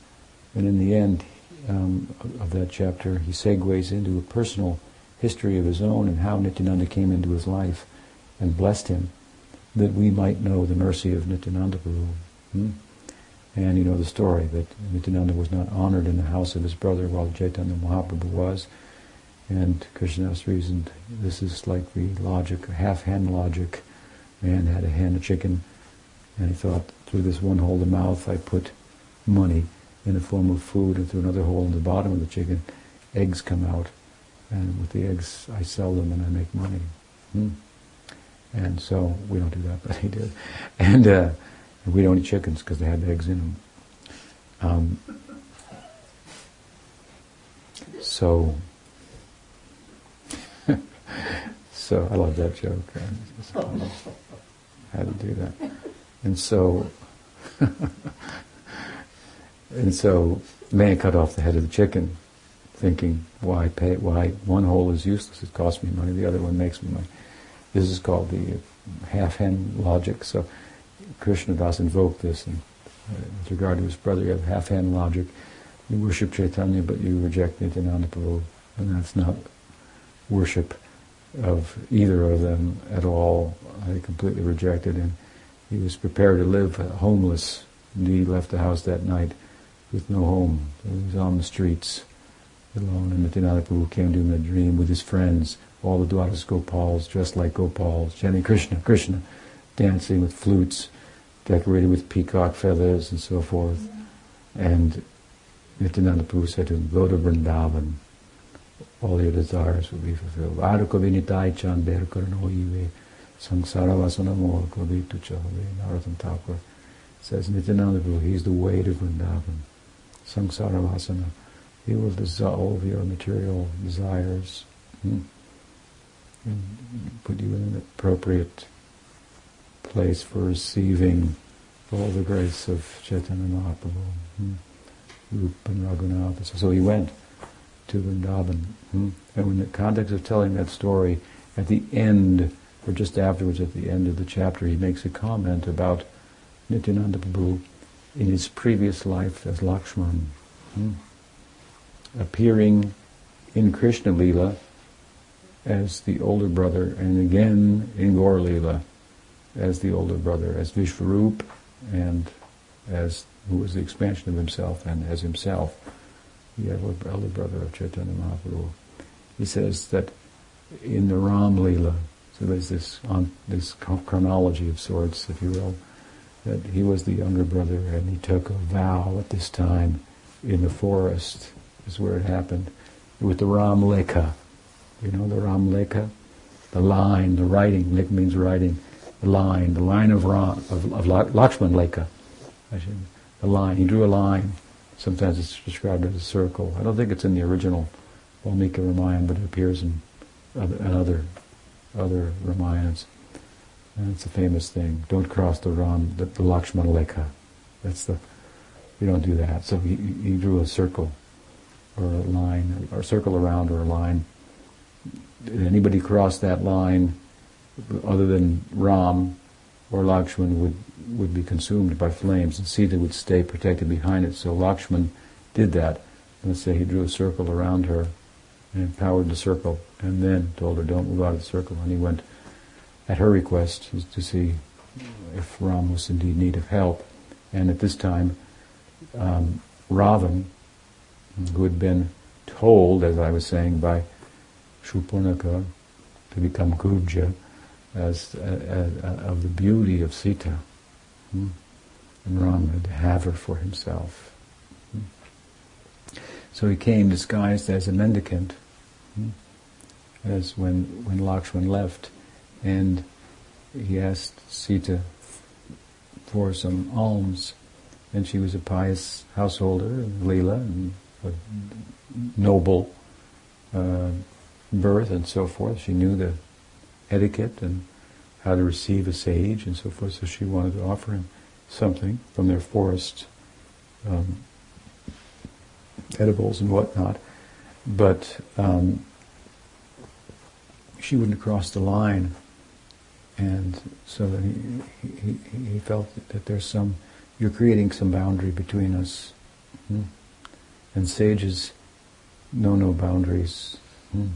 And in the end um, of that chapter, he segues into a personal history of his own and how Nityananda came into his life and blessed him that we might know the mercy of Nityananda Prabhu. Hmm? And you know the story that Nityananda was not honored in the house of his brother while Chaitanya Mahaprabhu was. And Krishnadas reasoned this is like the logic, half-hen logic. Man had a hen, a chicken, and he thought, through this one hole the mouth I put money in the form of food, and through another hole in the bottom of the chicken, eggs come out. And with the eggs, I sell them and I make money. Hmm? And so we don't do that, but he did. And uh, we don't eat chickens because they have eggs in them. Um, so, so I love that joke. I had to do that. And so, and so, man cut off the head of the chicken, thinking, why pay? Why one hole is useless? It costs me money. The other one makes me money. This is called the half-hen logic. So Krishna Das invoked this and, uh, with regard to his brother. You have half-hen logic. You worship Chaitanya, but you reject Nityananda Prabhu, and that's not worship of either of them at all. I completely rejected him. He was prepared to live homeless. He left the house that night with no home. He was on the streets alone, and Nityananda Prabhu came to him in a dream with his friends all the Dwadas Gopals dressed like Gopals, chanting Krishna, Krishna, dancing with flutes, decorated with peacock feathers and so forth. And Nityananda Prabhu said to him, go to Vrindavan, all your desires will be fulfilled. Adukavinitai chander karanoive samsara vasana mol kavitu chahave. Narottam Thakur says Nityananda Prabhu, he's the way to Vrindavan. Samsara. He will dissolve your material desires. Hmm and put you in an appropriate place for receiving all the grace of Chaitanya Mahaprabhu, hmm. Rupa and Raghunath. So he went to Vrindavan. Hmm. And in the context of telling that story, at the end, or just afterwards at the end of the chapter, he makes a comment about Nityananda Prabhu in his previous life as Lakshman, hmm. appearing in Krishna Lila as the older brother, and again in Gaur Lila as the older brother, as Vishvarup, and as who was the expansion of himself, and as himself. the elder brother of Chaitanya Mahaprabhu, he says that in the Ram Leela, so there's this on this chronology of sorts, if you will, that he was the younger brother and he took a vow at this time in the forest, is where it happened, with the Ram Lekha. You know the Ram Lekha? The line, the writing, Lekha means writing, the line, the line of Ram, of, of Lakshman Lekha. The line, he drew a line. Sometimes it's described as a circle. I don't think it's in the original Valmiki Ramayana, but it appears in other, in other, other Ramayanas. It's a famous thing. Don't cross the Ram, the, the Lakshman Lekha. That's the, we don't do that. So he, he drew a circle or a line, or a circle around or a line. Did anybody cross that line other than Ram or Lakshman would, would be consumed by flames and Sita would stay protected behind it. So Lakshman did that. Let's say he drew a circle around her and empowered the circle and then told her, don't move out of the circle. And he went at her request to see if Ram was indeed in need of help. And at this time, um, Ravan, who had been told, as I was saying, by Shurpanakha to become Kubja, as, uh, uh, of the beauty of Sita, hmm? and Ram had to have her for himself. Hmm? So he came disguised as a mendicant, hmm? as when when Lakshman left, and he asked Sita for some alms, and she was a pious householder, Leela, and a noble uh, birth and so forth. She knew the etiquette and how to receive a sage and so forth. So she wanted to offer him something from their forest, um, edibles and whatnot. But um, she wouldn't cross the line, and so he, he, he felt that there's some, you're creating some boundary between us. Hmm? And sages know no boundaries. Hmm?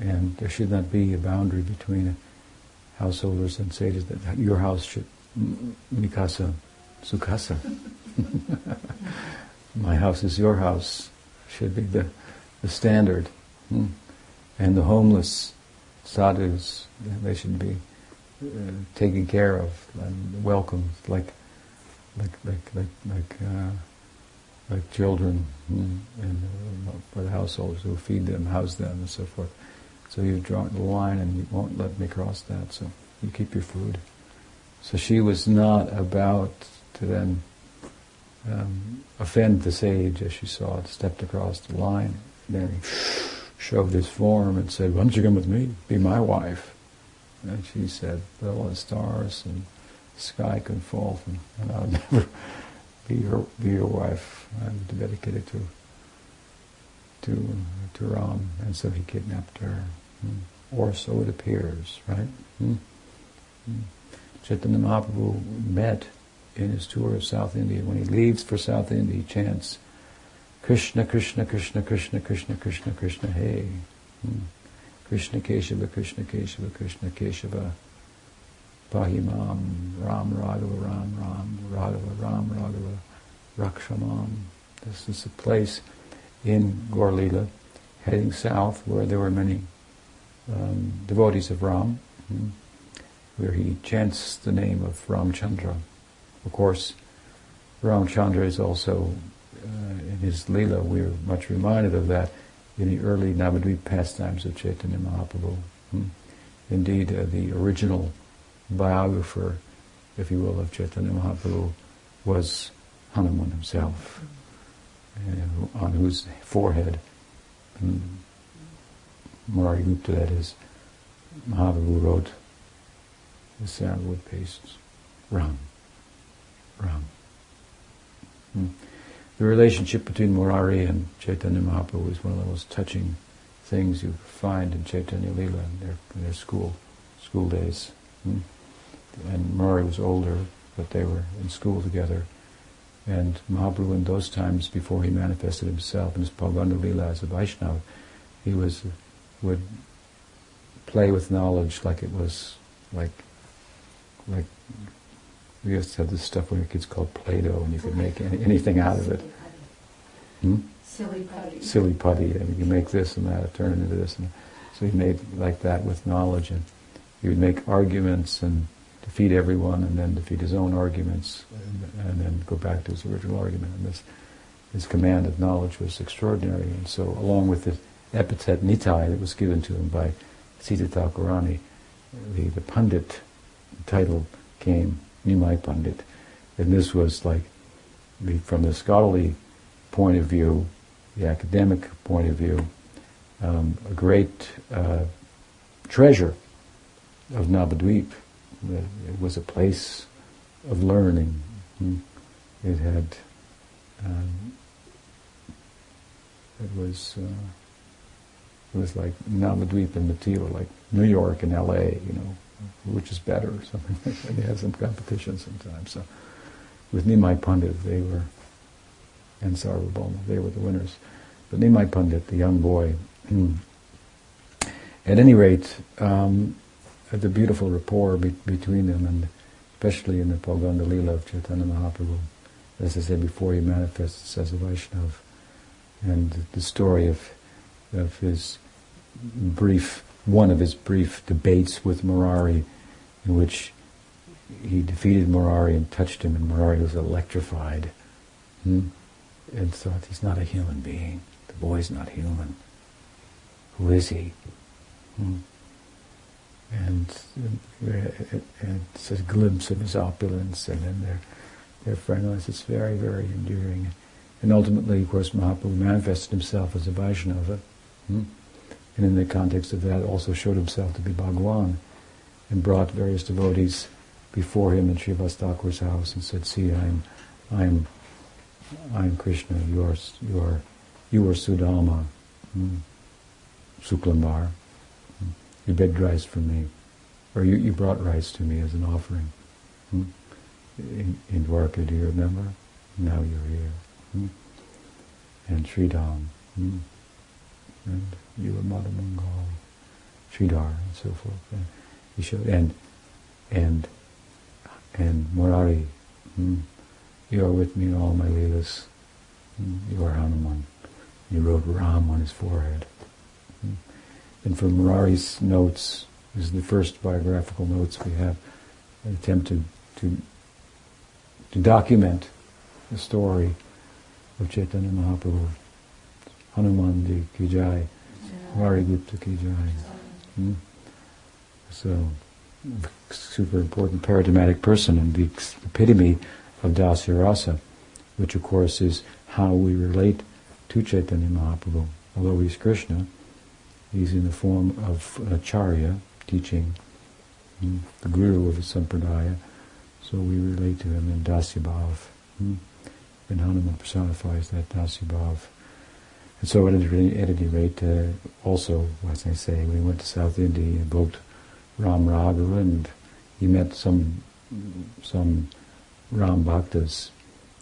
And there should not be a boundary between householders and sages that your house should mikasa sukasa. My house is your house should be the, the standard. Hmm? And the homeless sadhus, they should be uh, taken care of and welcomed like like like like like uh, like children hmm? and uh, for the households who feed them, house them, and so forth. So you draw the line and you won't let me cross that, so you keep your food. So she was not about to then um, offend the sage as she saw it, stepped across the line. Then he showed his form and said, Why don't you come with me? Be my wife. And she said, Well, the stars and sky can fall from, and I'll never be your, be your wife. I'm dedicated to to to Ram, and so he kidnapped her, mm. or so it appears, right? Mm. Mm. Chaitanya Mahaprabhu met in his tour of South India. When he leaves for South India, he chants, Krishna, Krishna, Krishna, Krishna, Krishna, Krishna, Krishna, Hey. Hmm. Krishna Keshava, Krishna Keshava, Krishna Keshava. Pahimam, Ram Raghava, Ram Ram, Raghava, Ram Raghava, Rakshamam. This is a place in Gaur heading south, where there were many um, devotees of Ram, hmm, where he chants the name of Ramchandra. Of course, Ramchandra is also, in his Leela, we're much reminded of that in the early Navadvip pastimes of Chaitanya Mahaprabhu. Hmm. Indeed, uh, the original biographer, if you will, of Chaitanya Mahaprabhu was Hanuman himself uh, on whose forehead um, Murari Gupta, that is, Mahaprabhu wrote the sandalwood pastes, Ram, Ram. Hmm. The relationship between Murari and Chaitanya Mahaprabhu is one of the most touching things you find in Chaitanya Lila in their, in their school school days. Hmm. And Murari was older, but they were in school together. And Mahaprabhu in those times, before he manifested himself in his Pauganda Lila as a Vaishnava, he was, would play with knowledge like it was, like, like, we used to have this stuff when we kids called Play-Doh, and you could make any, anything out of it. Hmm? Silly putty. Silly putty. I mean, you make this and that, turn it into this. And so he made like that with knowledge, and he would make arguments and defeat everyone, and then defeat his own arguments, and, and then go back to his original argument. And this, his command of knowledge was extraordinary. And so, along with the epithet Nitai that was given to him by Sita Thakurani, the, the Pandit title came, Nimai Pandit. And this was like, the, from the scholarly point of view, the academic point of view, um, a great uh, treasure of Navadvip. It was a place of learning. Hmm. It had, um, it was, uh, it was like Navadvip and Mithila, like New York and L.A. You know, which is better or something. like that. they have some competition sometimes. So with Nimai Pandit, they were, and Sarvabhauma, they were the winners. But Nimai Pandit, the young boy, hmm. at any rate, um, the beautiful rapport be- between them, and especially in the Pauganda Lila of Chaitanya Mahaprabhu, as I said before, he manifests as a Vaishnava, and the story of of his brief one of his brief debates with Murari, in which he defeated Murari and touched him, and Murari was electrified, hmm? and thought he's not a human being. The boy's not human. Who is he? Hmm? And, it, it's a glimpse of his opulence, and then their their friendliness. It's very, very endearing. And ultimately, of course, Mahaprabhu manifested himself as a Vaishnava. Hmm? And in the context of that also showed himself to be Bhagwan and brought various devotees before him in Srivas Thakur's house and said, see, I'm, I'm, I'm Krishna, you are, you are, you are Sudama, hmm, Suklambar, hmm, you begged rice from me, or you, you brought rice to me as an offering. Hmm, in, in Dwarka, do you remember? Now you're here. Hmm, and Sridham. Hmm, and you were Mother Mangal, Sridhar, and so forth. And he showed, and and and Murari, hmm, you are with me in all my leelas. Hmm, you are Hanuman. He wrote Ram on his forehead. Hmm. And from Murari's notes, this is the first biographical notes we have, an attempt to, to, to document the story of Chaitanya Mahaprabhu. Hanuman Ji Ki Jai. Murari Gupta Ki Jai. Hmm? So, super important paradigmatic person and the epitome of Dasya Rasa, which of course is how we relate to Chaitanya Mahaprabhu. Although he's Krishna, he's in the form of an acharya, teaching hmm, the guru of the sampradaya, so we relate to him in Dasya Bhav. Hmm? And Hanuman personifies that Dasya Bhav. And so at any, at any rate, uh, also, as I say, he went to South India, invoked Ram Raghava and he met some some Ram Bhaktas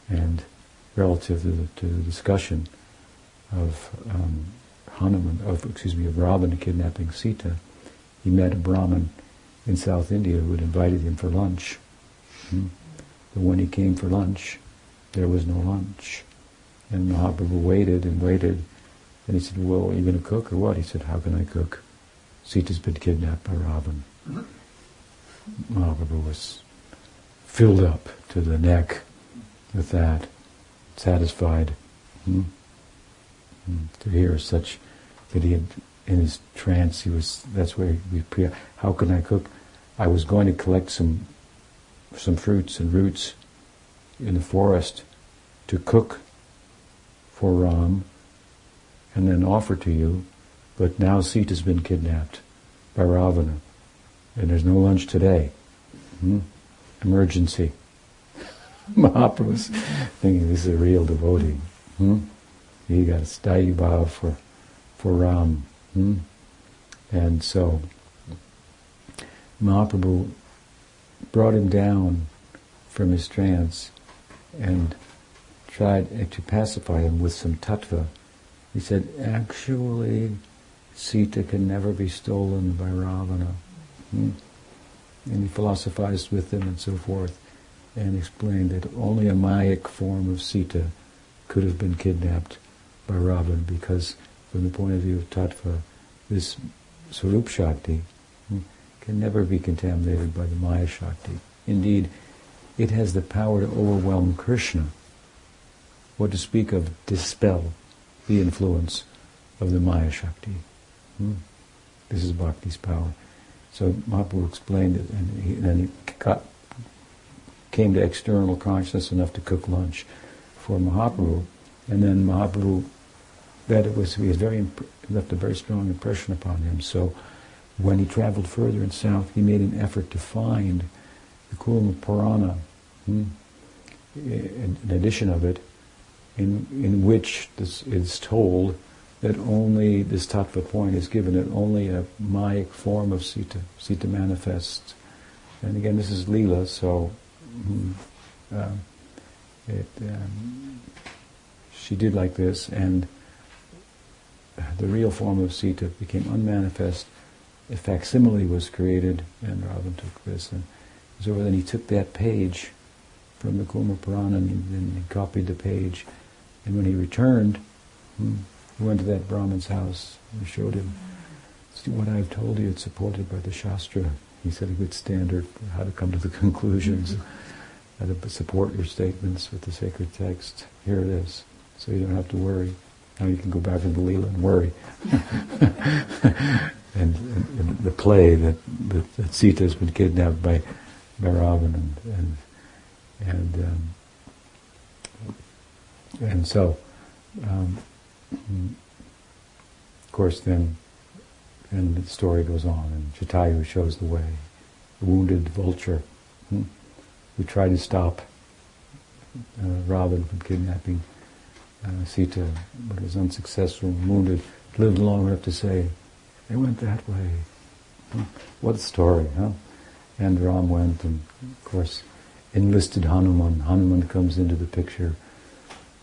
and relative to the, to the discussion of um, Hanuman, of, excuse me, of Ravana kidnapping Sita, he met a Brahmin in South India who had invited him for lunch. Hmm. But when he came for lunch, there was no lunch. And Mahaprabhu waited and waited. And he said, well, are you going to cook or what? He said, how can I cook? Sita's been kidnapped by Ravan. Mahaprabhu was filled up to the neck with that, satisfied hmm? Hmm. to hear such, that he had, in his trance, he was, that's where he, pre- how can I cook? I was going to collect some, some fruits and roots in the forest to cook for Ram and then offer to you, but now Sita's been kidnapped by Ravana, and there's no lunch today. Hmm? Emergency. Mahaprabhu's thinking this is a real devotee. Hmm? He got a sthayi bhav for, for Ram. Hmm? And so Mahaprabhu brought him down from his trance and tried to pacify him with some tattva. He said, actually, Sita can never be stolen by Ravana. Hmm? And he philosophized with him and so forth and explained that only a Mayic form of Sita could have been kidnapped by Ravana because from the point of view of tattva, this Swarup Shakti hmm, can never be contaminated by the Maya Shakti. Indeed, it has the power to overwhelm Krishna. What to speak of dispel the influence of the Maya Shakti. Hmm. This is Bhakti's power. So Mahaprabhu explained it, and, he, and then he got, came to external consciousness enough to cook lunch for Mahaprabhu, and then Mahaprabhu, that it was he was very imp- left a very strong impression upon him. So when he traveled further in south, he made an effort to find the Kurma Purana, hmm, an edition of it, in in which this is told that only this tattva point is given that only a Mayic form of Sita, Sita manifests. And again, this is Leela, so mm, uh, it, um, she did like this, and the real form of Sita became unmanifest. A facsimile was created, and Ravan took this. And so then he took that page from the Kurma Purana and he copied the page. And when he returned, hmm, we went to that Brahmin's house. and showed him, see what I've told you, it's supported by the Shastra. He set a good standard for how to come to the conclusions, how to support your statements with the sacred text. Here it is. So you don't have to worry. Now you can go back to the Leela and worry. and, and, and, the play that, that, that, Sita has been kidnapped by, by Ravan and, and, and, um, and so um, of course, then, then the story goes on, and Jatayu shows the way. The wounded vulture hmm, who tried to stop uh, from kidnapping uh, Sita, but was unsuccessful, wounded, lived long enough to say, they went that way. Hmm. What a story, huh? And Ram went, and of course, enlisted Hanuman. Hanuman comes into the picture,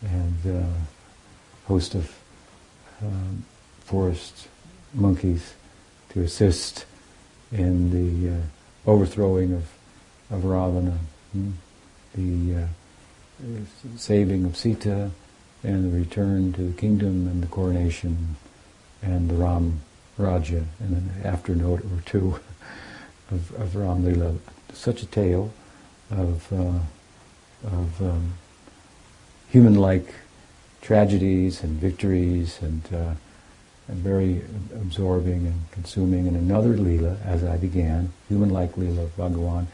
and uh, host of um, forest monkeys to assist in the uh, overthrowing of, of Ravana, hmm? the uh, saving of Sita, and the return to the kingdom and the coronation and the Ram Raja, and an afternote or two of, of Ram Lila. Such a tale of, uh, of um, human-like tragedies and victories and, uh, and very absorbing and consuming. And another lila, as I began, human-like lila of Bhagawan,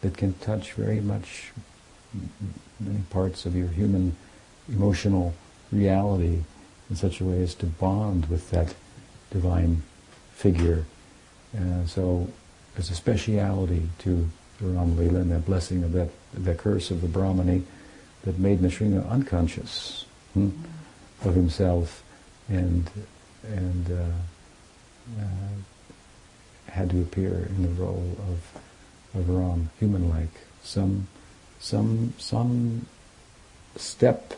that can touch very much many parts of your human emotional reality in such a way as to bond with that divine figure. So there's a speciality to the Ram Lila and that blessing of that, that curse of the Brahmani that made Nrsinga unconscious hmm, of himself and and uh, uh, had to appear in the role of of Ram, human-like, some some some step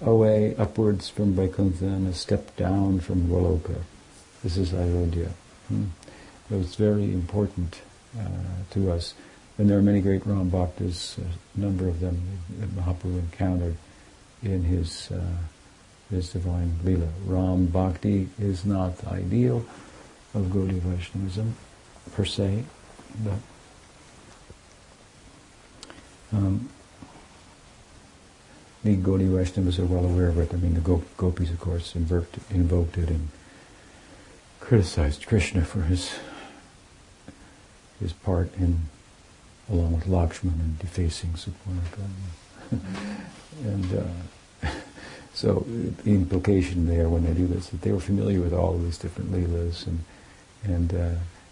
away upwards from Vaikuntha and a step down from Goloka. This is Ayodhya. Hmm. So it's very important uh, to us. And there are many great Ram Bhaktas, a number of them that Mahaprabhu encountered in his uh, his divine lila. Ram Bhakti is not the ideal of Gaudiya Vaishnavism per se, but um, the Gaudiya Vaishnavas are well aware of it. I mean, the gopis, of course, invoked, invoked it and criticized Krishna for his his part in, along with Lakshman, and defacing Suparna. and uh, so the implication there when they do this that they were familiar with all of these different leelas and and uh,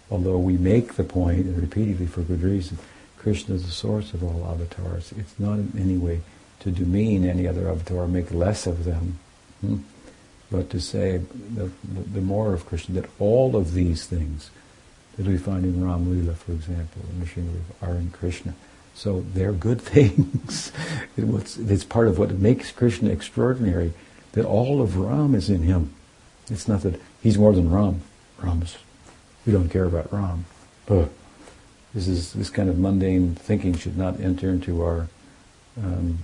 although we make the point and repeatedly for good reason, Krishna is the source of all avatars. It's not in any way to demean any other avatar, make less of them, hmm? but to say the, the, the, more of Krishna, that all of these things that we find in Ram Lila, for example, in the are in Krishna. So they're good things. it's part of what makes Krishna extraordinary, that all of Ram is in him. It's not that he's more than Ram. Ram is, we don't care about Ram. But this is this kind of mundane thinking should not enter into our um,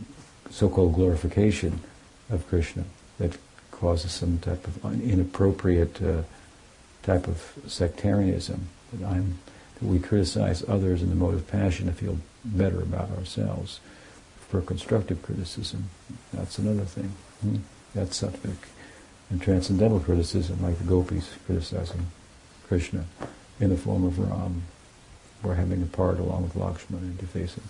so-called glorification of Krishna. that causes some type of inappropriate uh, type of sectarianism. That I'm that we criticize others in the mode of passion to feel better about ourselves. For constructive criticism, that's another thing. Hmm? That's sattvic. And transcendental criticism, like the gopis criticizing Krishna in the form of Ram, or having a part along with Lakshmana in defacing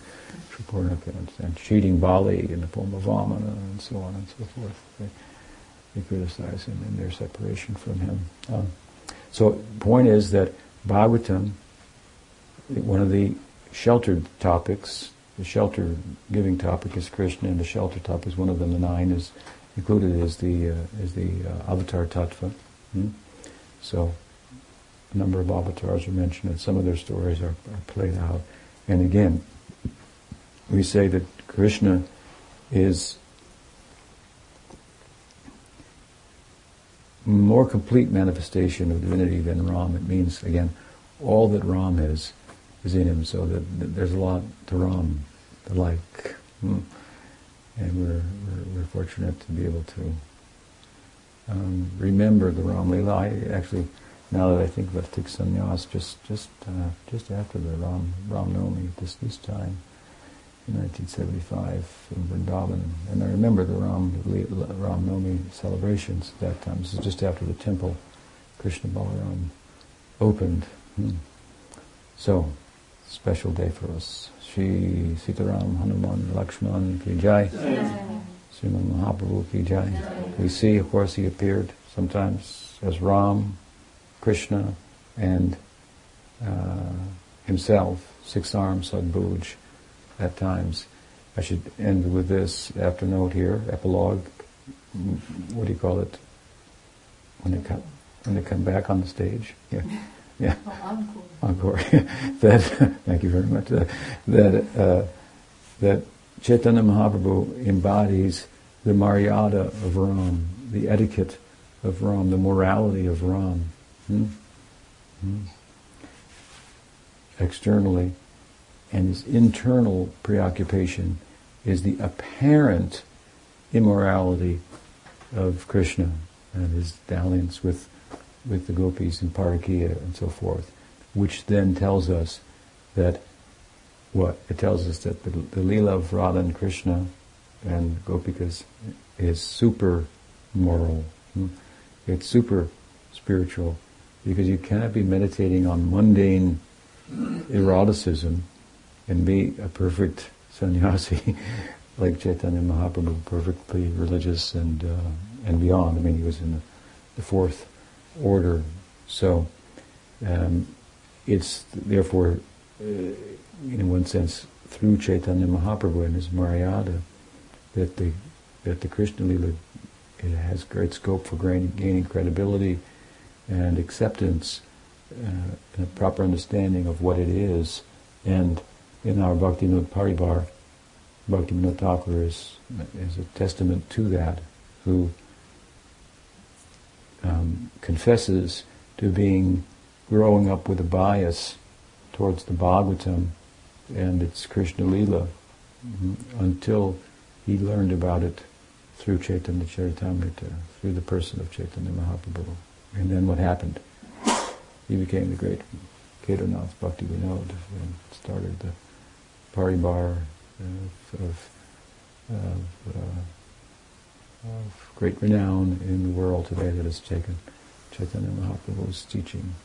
Shurpanakha and, and cheating Bali in the form of Vamana and so on and so forth. They, they criticize him in their separation from him. Um, so point is that Bhagavatam, one of the sheltered topics, the shelter giving topic is Krishna, and the shelter topic is one of them. The nine is included is the uh, is the uh, avatar tattva. Hmm? So a number of avatars are mentioned, and some of their stories are, are played out. And again, we say that Krishna is more complete manifestation of divinity than Ram. It means, again, all that Ram is, is in him, so that, that there's a lot to Ram to like. Hmm. And we're, we're, we're, fortunate to be able to um, remember the Ram Lila. I actually, now that I think about Tik Sannyas, just just uh, just after the Ram Ram Nomi, this this time, in 1975 in Vrindavan. And I remember the Ram, Ram Nomi celebrations at that time. This is just after the temple, Krishna Balaram, opened. Hmm. So, special day for us. Sri Sitaram Hanuman Lakshman Ki Jai. Sriman Mahaprabhu Ki Jai. We see, of course, he appeared sometimes as Ram, Krishna, and uh, himself, six arms, Shadbhuj at times. I should end with this after note here, epilogue. What do you call it? When they come, when they come back on the stage, yeah, yeah, oh, encore. encore. that thank you very much. That that, uh, that Chaitanya Mahaprabhu embodies the Maryada of Ram, the etiquette of Ram, the morality of Ram. Hmm? Hmm? Externally, and his internal preoccupation is the apparent immorality of Krishna and his dalliance with, with the gopis and Parakiya and so forth, which then tells us that what? It tells us that the, the Leela of Radha and Krishna and Gopikas is super moral. It's super spiritual because you cannot be meditating on mundane eroticism and be a perfect sannyasi like Chaitanya Mahaprabhu, perfectly religious and uh, and beyond. I mean, he was in the, the fourth order, so um, it's therefore, uh, in one sense, through Chaitanya Mahaprabhu and his Maryada, that the that the Krishna Lila it has great scope for gaining, gaining credibility and acceptance, uh, and a proper understanding of what it is, and in our Bhakti Paribar, Bhakti Thakur is, is a testament to that, who um, confesses to being growing up with a bias towards the Bhagavatam and its Krishna Lila mm-hmm, until he learned about it through Chaitanya Charitamrita, through the person of Chaitanya Mahaprabhu. And then what happened? He became the great Kedarnath Bhakti Vinod and started the paribar of, of, of, uh, of, great renown in the world today that has taken Chaitanya Mahaprabhu's teaching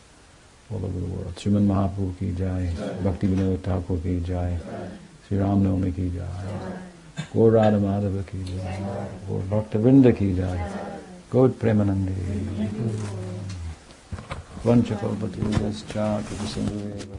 all over the world. Sriman Mahaprabhu ki jai, Bhakti Vinod Thakur ki jai, Sri Ram Navami ki jai, Gaur Radha Madhava ki jai, Gaur Bhakta Vrinda ki jai, Gaur Premanandi. Vanchakalpati Yascha Kritisindhu